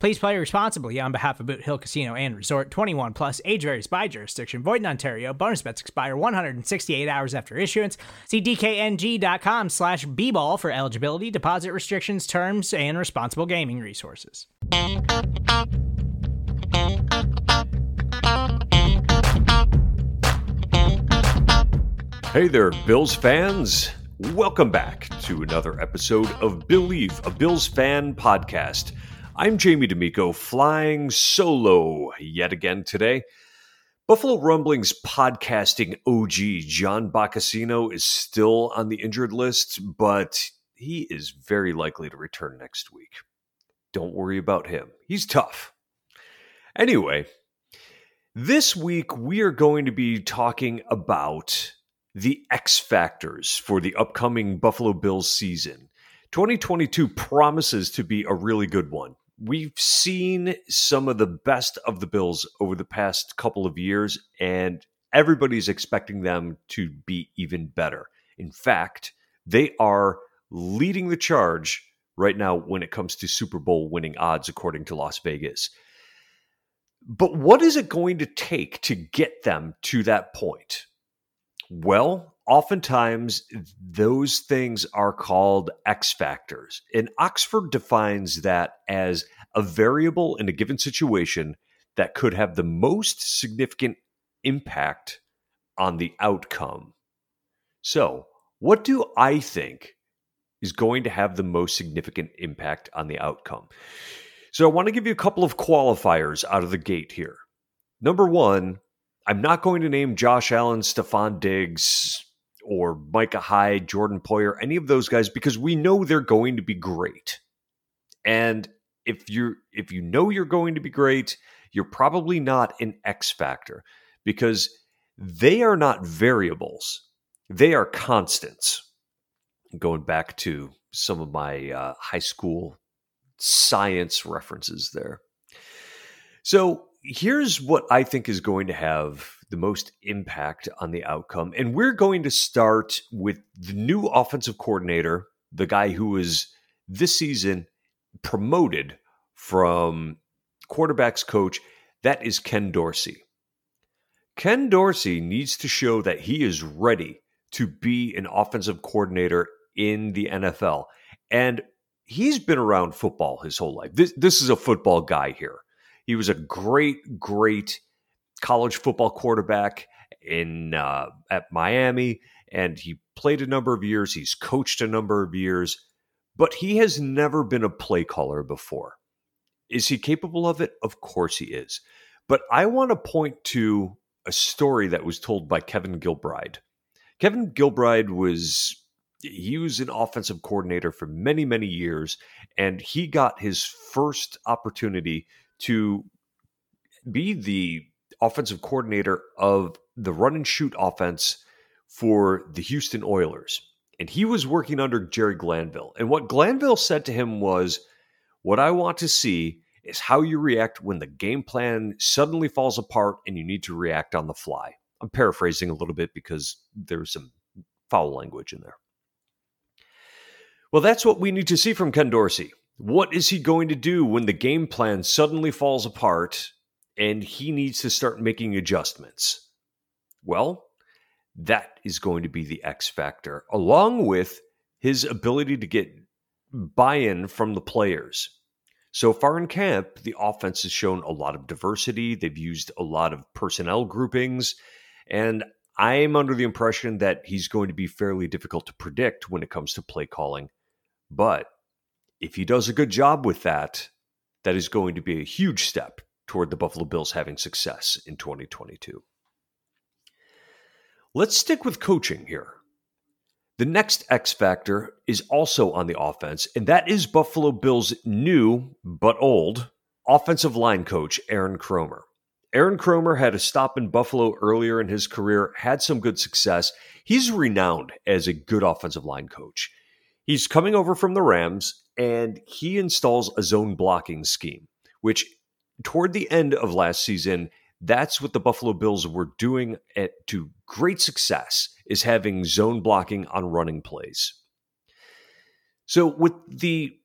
Please play responsibly on behalf of Boot Hill Casino and Resort 21 Plus, age varies by jurisdiction, void in Ontario. Bonus bets expire 168 hours after issuance. See DKNG.com slash B ball for eligibility, deposit restrictions, terms, and responsible gaming resources. Hey there, Bills fans. Welcome back to another episode of Believe, a Bills fan podcast. I'm Jamie D'Amico, flying solo yet again today. Buffalo Rumblings podcasting OG John Boccacino is still on the injured list, but he is very likely to return next week. Don't worry about him. He's tough. Anyway, this week we are going to be talking about the X factors for the upcoming Buffalo Bills season. 2022 promises to be a really good one. We've seen some of the best of the Bills over the past couple of years, and everybody's expecting them to be even better. In fact, they are leading the charge right now when it comes to Super Bowl winning odds, according to Las Vegas. But what is it going to take to get them to that point? Well, oftentimes those things are called X factors. And Oxford defines that as a variable in a given situation that could have the most significant impact on the outcome. So, what do I think is going to have the most significant impact on the outcome. So I want to give you a couple of qualifiers out of the gate here. Number one, I'm not going to name Josh Allen, Stefon Diggs, or Micah Hyde, Jordan Poyer, any of those guys because we know they're going to be great. And if you're if you know you're going to be great, you're probably not an X factor because they are not variables. They are constants going back to some of my uh, high school science references there. So here's what I think is going to have the most impact on the outcome. And we're going to start with the new offensive coordinator, the guy who is this season promoted from quarterbacks coach. That is Ken Dorsey. Ken Dorsey needs to show that he is ready to be an offensive coordinator in the NFL. And he's been around football his whole life. This, this is a football guy here. He was a great, great college football quarterback in uh, at Miami, and he played a number of years. He's coached a number of years, but he has never been a play caller before. Is he capable of it? Of course he is. But I want to point to a story that was told by Kevin Gilbride. Kevin Gilbride was he was an offensive coordinator for many, many years, and he got his first opportunity to be the offensive coordinator of the run and shoot offense for the Houston Oilers. And he was working under Jerry Glanville. And what Glanville said to him was, What I want to see is how you react when the game plan suddenly falls apart and you need to react on the fly. I'm paraphrasing a little bit because there's some foul language in there. Well, that's what we need to see from Ken Dorsey. What is he going to do when the game plan suddenly falls apart and he needs to start making adjustments? Well, that is going to be the X factor, along with his ability to get buy in from the players. So far in camp, the offense has shown a lot of diversity. They've used a lot of personnel groupings. And I'm under the impression that he's going to be fairly difficult to predict when it comes to play calling. But if he does a good job with that, that is going to be a huge step toward the Buffalo Bills having success in 2022. Let's stick with coaching here. The next X factor is also on the offense, and that is Buffalo Bills' new but old offensive line coach, Aaron Kromer. Aaron Kromer had a stop in Buffalo earlier in his career, had some good success. He's renowned as a good offensive line coach. He's coming over from the Rams and he installs a zone blocking scheme, which toward the end of last season, that's what the Buffalo Bills were doing at, to great success is having zone blocking on running plays. So with the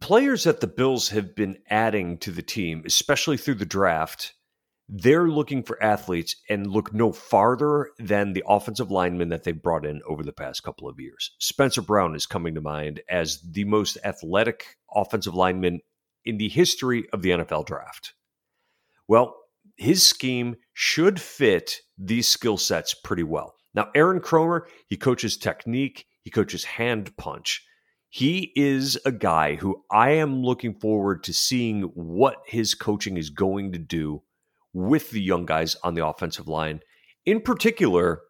players that the Bills have been adding to the team, especially through the draft, they're looking for athletes and look no farther than the offensive linemen that they've brought in over the past couple of years. Spencer Brown is coming to mind as the most athletic offensive lineman in the history of the NFL draft. Well, his scheme should fit these skill sets pretty well. Now, Aaron Kromer, he coaches technique, he coaches hand punch. He is a guy who I am looking forward to seeing what his coaching is going to do with the young guys on the offensive line. In particular,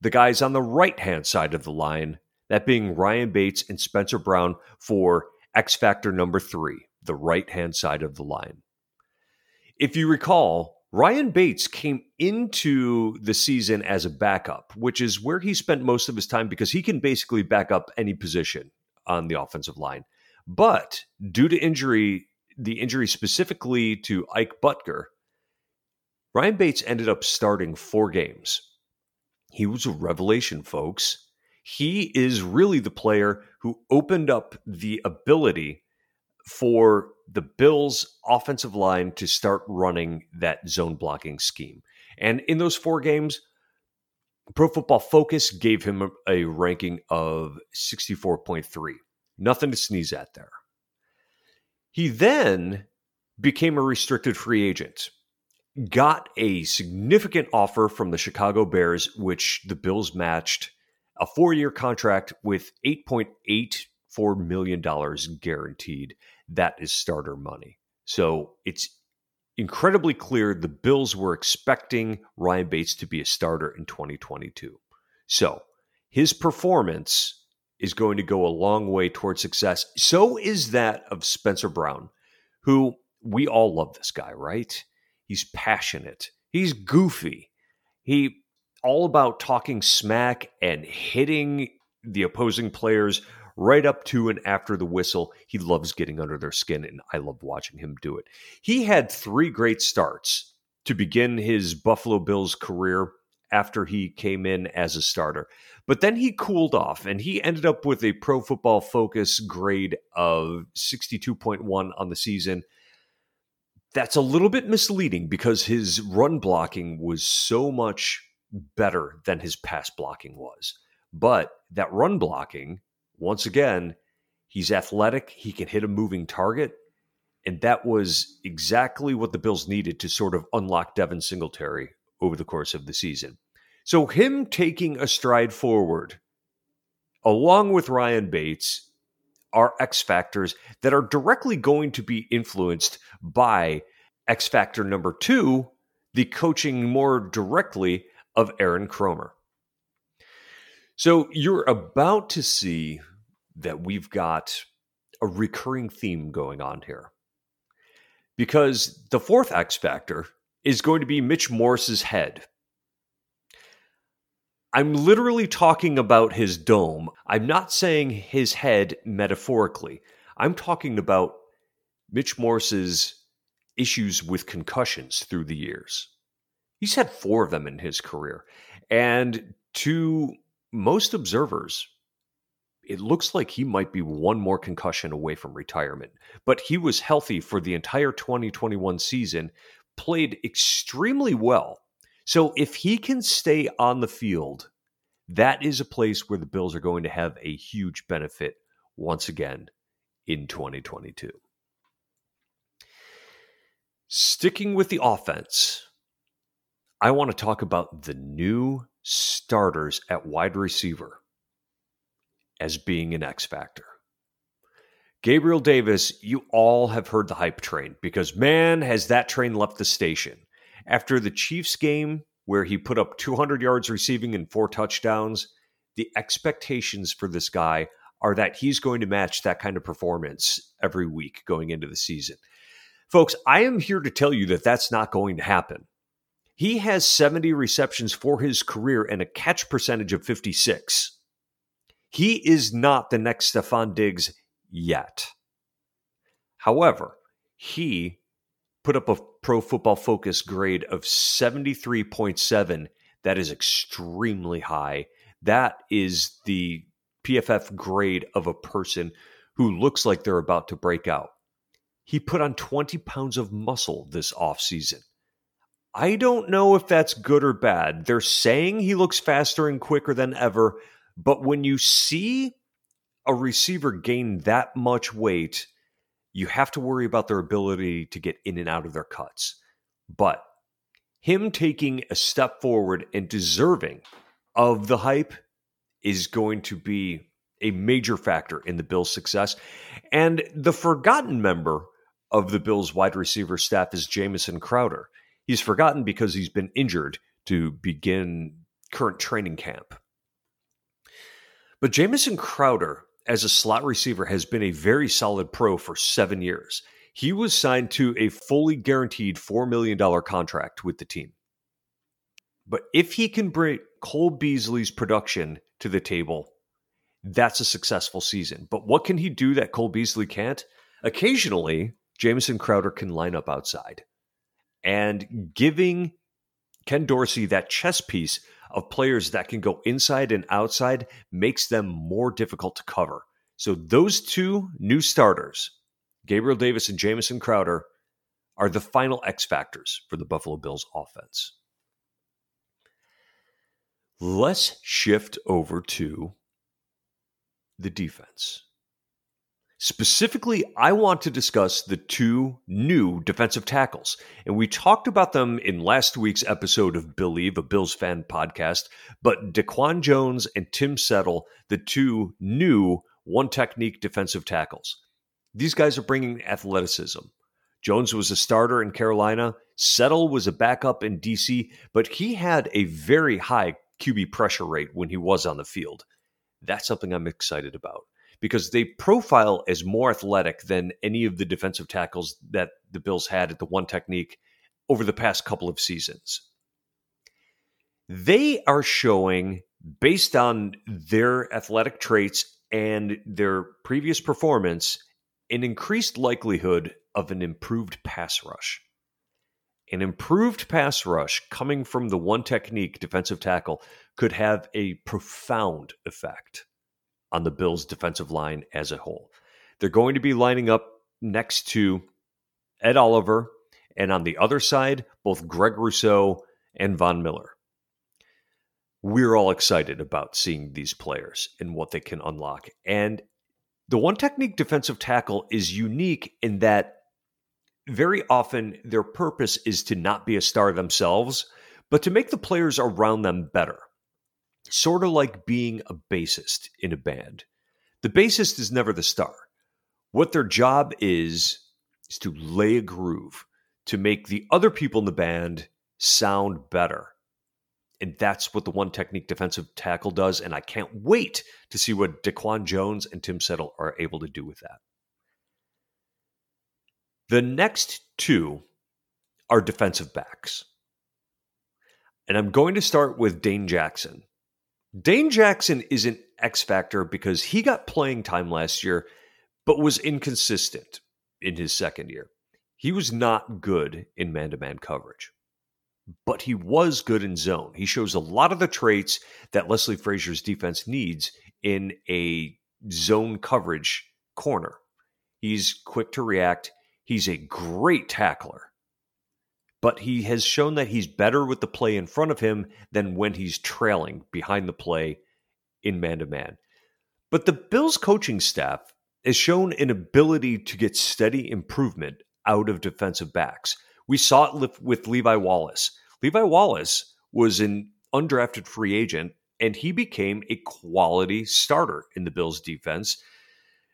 the guys on the right hand side of the line, that being Ryan Bates and Spencer Brown for X Factor number three, the right hand side of the line. If you recall, Ryan Bates came into the season as a backup, which is where he spent most of his time because he can basically back up any position on the offensive line. But due to injury, the injury specifically to Ike Boettger, Ryan Bates ended up starting four games. He was a revelation, folks. He is really the player who opened up the ability for the Bills' offensive line to start running that zone blocking scheme. And in those four games, Pro Football Focus gave him a, ranking of 64.3. Nothing to sneeze at there. He then became a restricted free agent got a significant offer from the Chicago Bears, which the Bills matched a four year contract with $8.84 million guaranteed. That is starter money. So it's incredibly clear the Bills were expecting Ryan Bates to be a starter in 2022. So his performance is going to go a long way towards success. So is that of Spencer Brown, who we all love this guy, right? He's passionate. He's goofy. He all about talking smack and hitting the opposing players right up to and after the whistle. He loves getting under their skin, and I love watching him do it. He had three great starts to begin his Buffalo Bills career after he came in as a starter. But then he cooled off and he ended up with a pro football focus grade of 62.1 on the season that's a little bit misleading because his run blocking was so much better than his pass blocking was. But that run blocking, once again, he's athletic, he can hit a moving target. And that was exactly what the Bills needed to sort of unlock Devin Singletary over the course of the season. So, him taking a stride forward, along with Ryan Bates, are X factors that are directly going to be influenced by X factor number two, the coaching more directly of Aaron Kromer. So you're about to see that we've got a recurring theme going on here. Because the fourth X factor is going to be Mitch Morse's head. I'm literally talking about his dome. I'm not saying his head metaphorically. I'm talking about Mitch Morse's issues with concussions through the years. He's had four of them in his career. And to most observers, it looks like he might be one more concussion away from retirement. But he was healthy for the entire 2021 season, played extremely well so if he can stay on the field, that is a place where the Bills are going to have a huge benefit once again in 2022. Sticking with the offense, I want to talk about the new starters at wide receiver as being an X factor. Gabriel Davis, you all have heard the hype train because man, has that train left the station. After the Chiefs game, where he put up 200 yards receiving and four touchdowns, the expectations for this guy are that he's going to match that kind of performance every week going into the season. Folks, I am here to tell you that that's not going to happen. He has 70 receptions for his career and a catch percentage of 56. He is not the next Stefon Diggs yet. However, he put up a pro football focus grade of 73.7. That is extremely high. That is the PFF grade of a person who looks like they're about to break out. He put on 20 pounds of muscle this offseason. I don't know if that's good or bad. They're saying he looks faster and quicker than ever, but when you see a receiver gain that much weight, you have to worry about their ability to get in and out of their cuts. But him taking a step forward and deserving of the hype is going to be a major factor in the Bills' success. And the forgotten member of the Bills' wide receiver staff is Jamison Crowder. He's forgotten because he's been injured to begin current training camp. But Jamison Crowder, as a slot receiver, has been a very solid pro for seven years. He was signed to a fully guaranteed $4 million contract with the team. But if he can bring Cole Beasley's production to the table, that's a successful season. But what can he do that Cole Beasley can't? Occasionally, Jamison Crowder can line up outside. And giving Ken Dorsey that chess piece of players that can go inside and outside makes them more difficult to cover. So those two new starters, Gabriel Davis and Jamison Crowder, are the final X factors for the Buffalo Bills offense. Let's shift over to the defense. Specifically, I want to discuss the two new defensive tackles. And we talked about them in last week's episode of Believe, a Bills fan podcast. But Daquan Jones and Tim Settle, the two new one technique defensive tackles. These guys are bringing athleticism. Jones was a starter in Carolina. Settle was a backup in DC, but he had a very high QB pressure rate when he was on the field. That's something I'm excited about because they profile as more athletic than any of the defensive tackles that the Bills had at the one technique over the past couple of seasons. They are showing, based on their athletic traits and their previous performance, an increased likelihood of an improved pass rush. An improved pass rush coming from the one technique defensive tackle could have a profound effect on the Bills' defensive line as a whole. They're going to be lining up next to Ed Oliver, and on the other side, both Greg Rousseau and Von Miller. We're all excited about seeing these players and what they can unlock. And the one technique defensive tackle is unique in that very often their purpose is to not be a star themselves, but to make the players around them better. Sort of like being a bassist in a band. The bassist is never the star. What their job is, is to lay a groove, to make the other people in the band sound better. And that's what the one technique defensive tackle does. And I can't wait to see what Daquan Jones and Tim Settle are able to do with that. The next two are defensive backs. And I'm going to start with Dane Jackson. Dane Jackson is an X factor because he got playing time last year, but was inconsistent in his second year. He was not good in man to man coverage, but he was good in zone. He shows a lot of the traits that Leslie Frazier's defense needs in a zone coverage corner. He's quick to react, He's a great tackler, but he has shown that he's better with the play in front of him than when he's trailing behind the play in man to man. But the Bills coaching staff has shown an ability to get steady improvement out of defensive backs. We saw it with Levi Wallace. Levi Wallace was an undrafted free agent, and he became a quality starter in the Bills defense.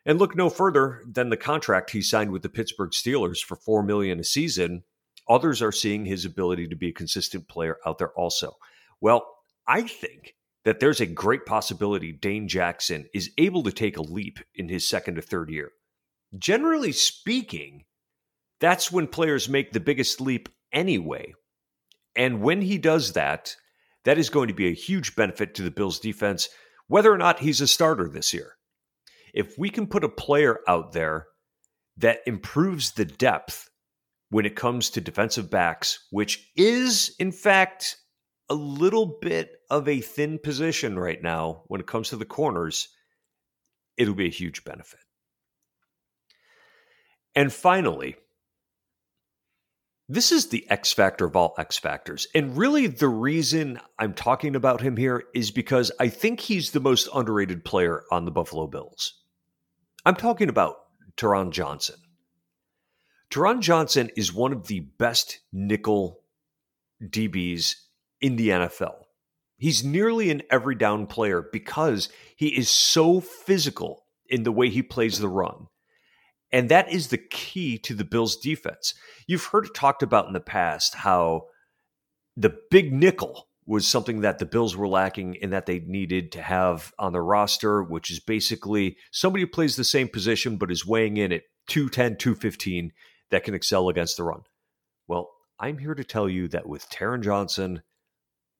And look no further than the contract he signed with the Pittsburgh Steelers for 4 million a season. Others are seeing his ability to be a consistent player out there also. Well, I think that there's a great possibility Dane Jackson is able to take a leap in his second or third year. Generally speaking, that's when players make the biggest leap anyway. And when he does that, that is going to be a huge benefit to the Bills defense, whether or not he's a starter this year. If we can put a player out there that improves the depth when it comes to defensive backs, which is, in fact, a little bit of a thin position right now when it comes to the corners, it'll be a huge benefit. And finally, this is the X factor of all X factors. And really, the reason I'm talking about him here is because I think he's the most underrated player on the Buffalo Bills. I'm talking about Taron Johnson. Taron Johnson is one of the best nickel DBs in the NFL. He's nearly an every down player because he is so physical in the way he plays the run. And that is the key to the Bills defense. You've heard it talked about in the past how the big nickel was something that the Bills were lacking and that they needed to have on the roster, which is basically somebody who plays the same position but is weighing in at 210, 215 that can excel against the run. Well, I'm here to tell you that with Taron Johnson,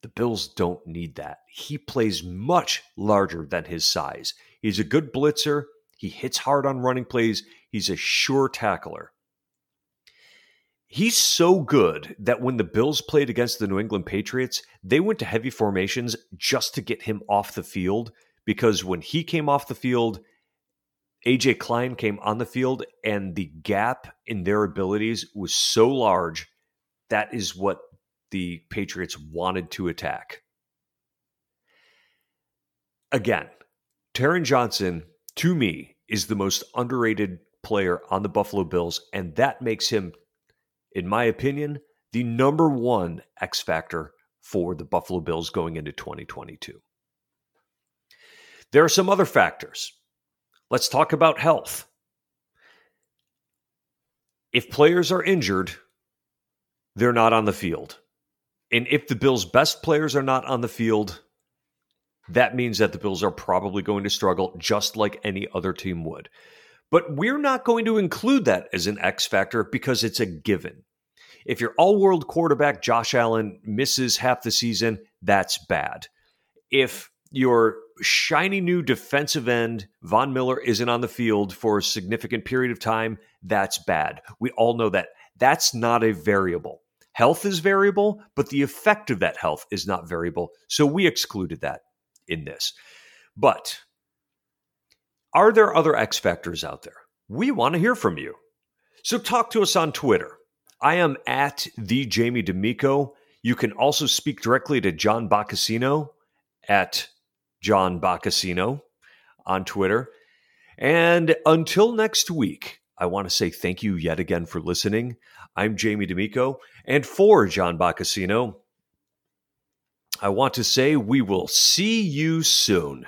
the Bills don't need that. He plays much larger than his size. He's a good blitzer. He hits hard on running plays. He's a sure tackler. He's so good that when the Bills played against the New England Patriots, they went to heavy formations just to get him off the field because when he came off the field, AJ Klein came on the field and the gap in their abilities was so large that is what the Patriots wanted to attack. Again, Taron Johnson, to me, is the most underrated player on the Buffalo Bills, and that makes him, in my opinion, the number one X factor for the Buffalo Bills going into 2022. There are some other factors. Let's talk about health. If players are injured, they're not on the field. And if the Bills' best players are not on the field, that means that the Bills are probably going to struggle just like any other team would. But we're not going to include that as an X factor because it's a given. If your all world quarterback, Josh Allen, misses half the season, that's bad. If your shiny new defensive end, Von Miller, isn't on the field for a significant period of time, that's bad. We all know that. That's not a variable. Health is variable, but the effect of that health is not variable. So we excluded that in this. But are there other X factors out there? We want to hear from you. So talk to us on Twitter. I am at the Jamie D'Amico. You can also speak directly to John Boccacino at John Boccacino on Twitter. And until next week, I want to say thank you yet again for listening. I'm Jamie D'Amico, and for John Boccacino, I want to say we will see you soon.